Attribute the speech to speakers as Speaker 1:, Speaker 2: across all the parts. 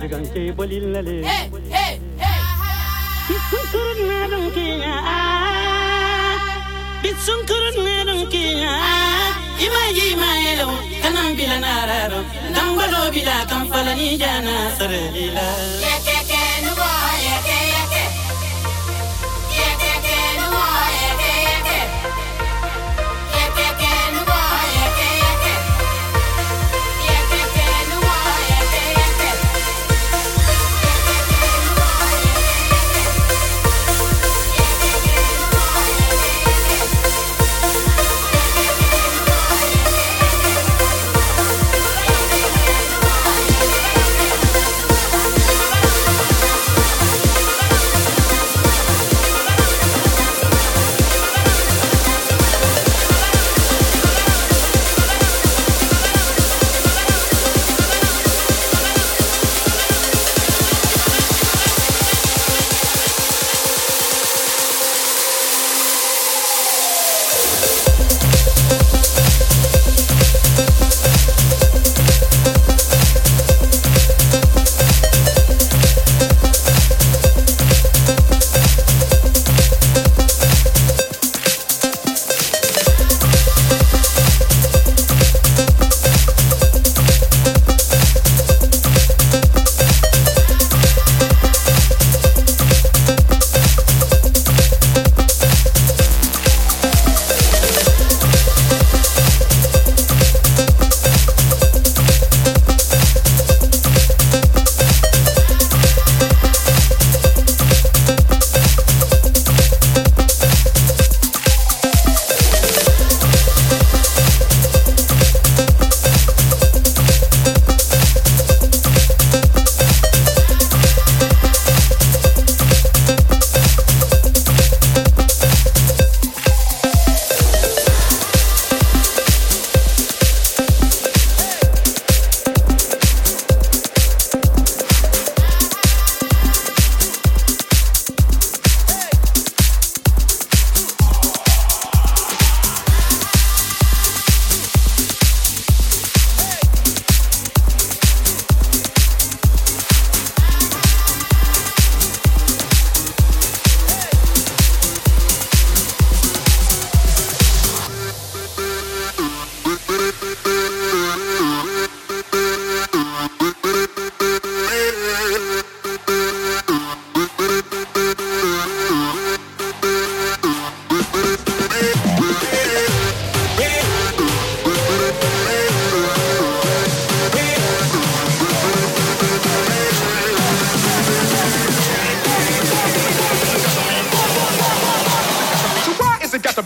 Speaker 1: digan ke
Speaker 2: bolil nale
Speaker 1: bitsun kurun nadun ke bitsun kurun nadun ke ima ima yelo kanan bilanararo bila kan jana
Speaker 3: sarila yeah.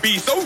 Speaker 3: be so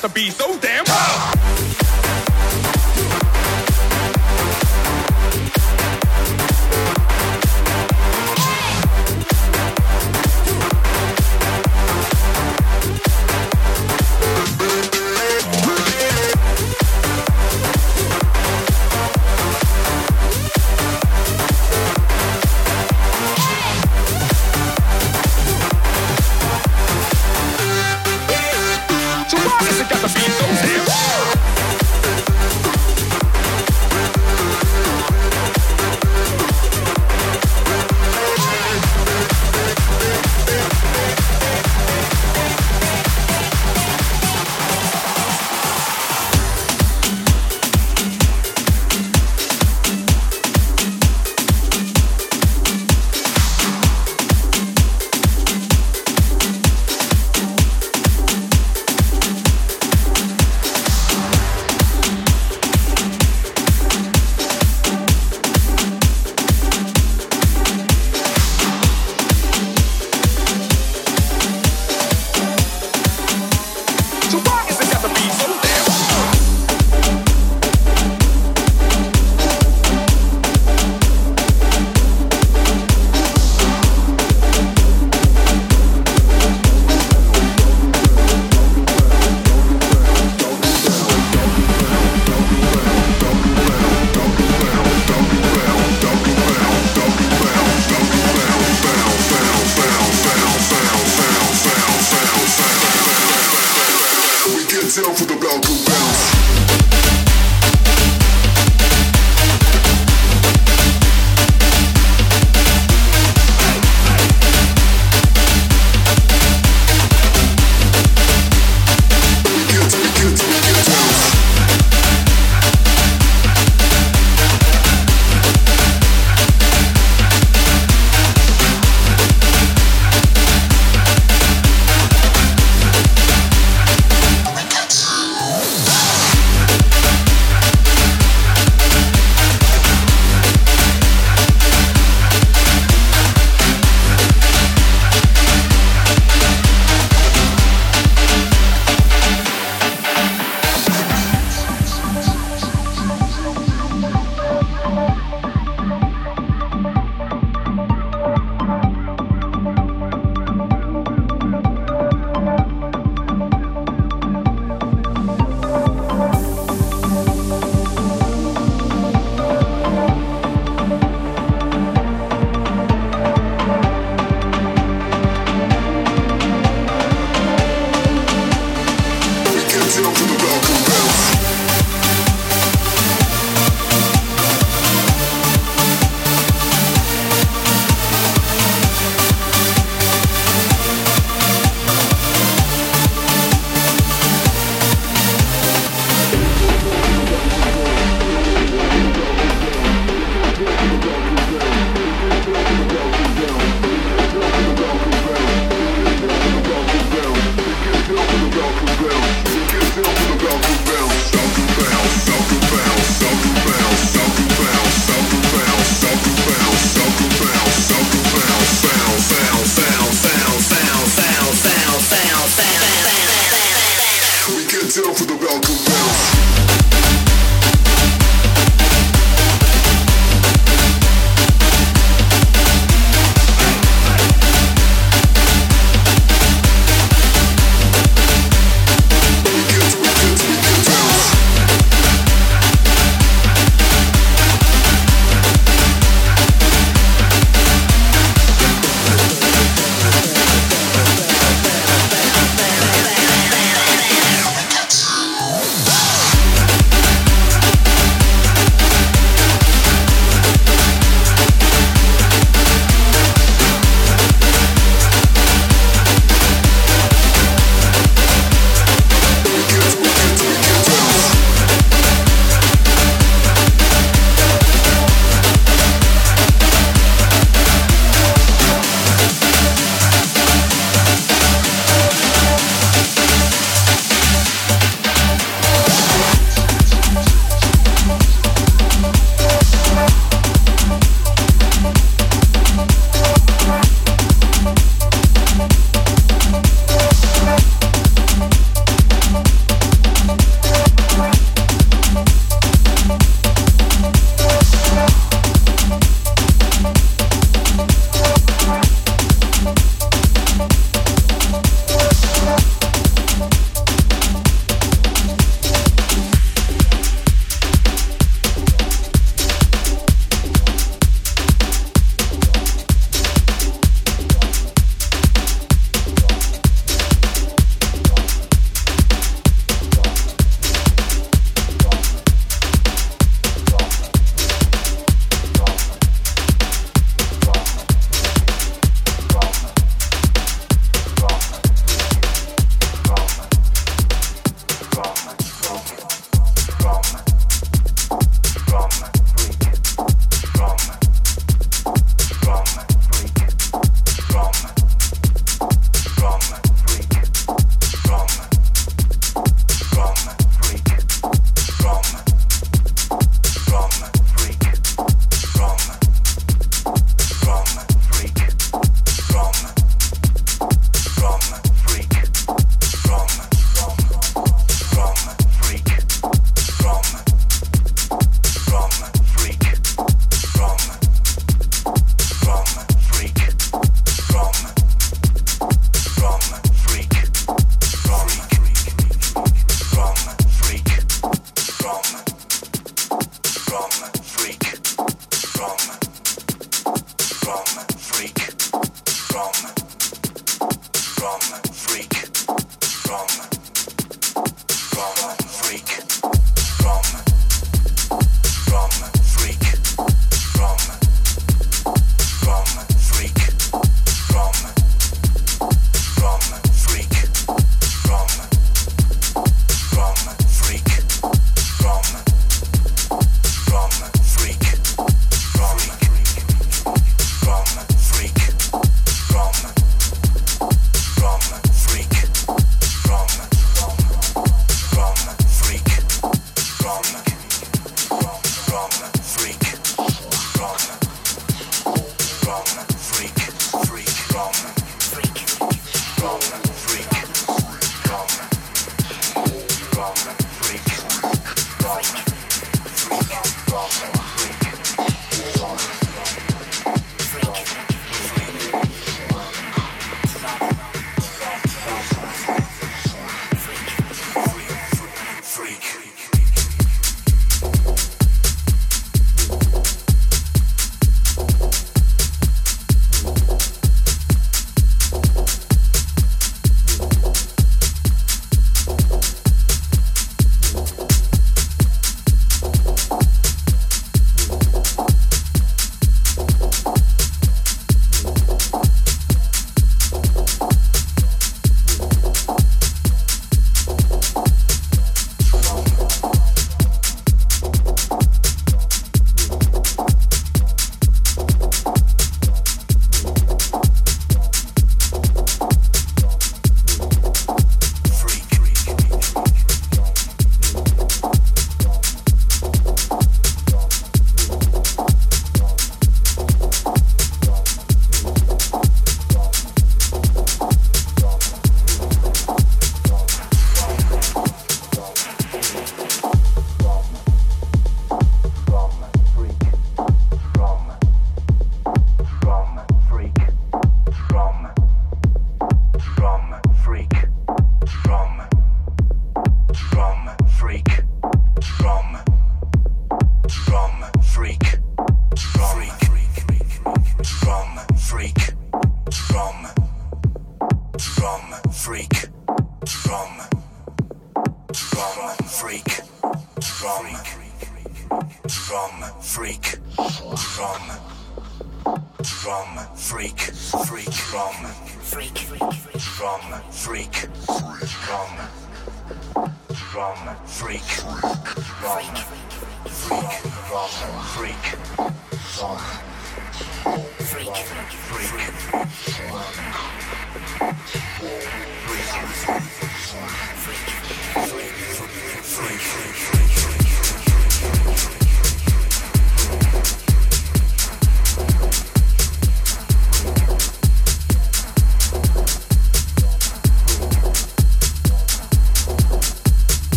Speaker 3: got to be so damn
Speaker 4: proud. Get down for the Balco bounce.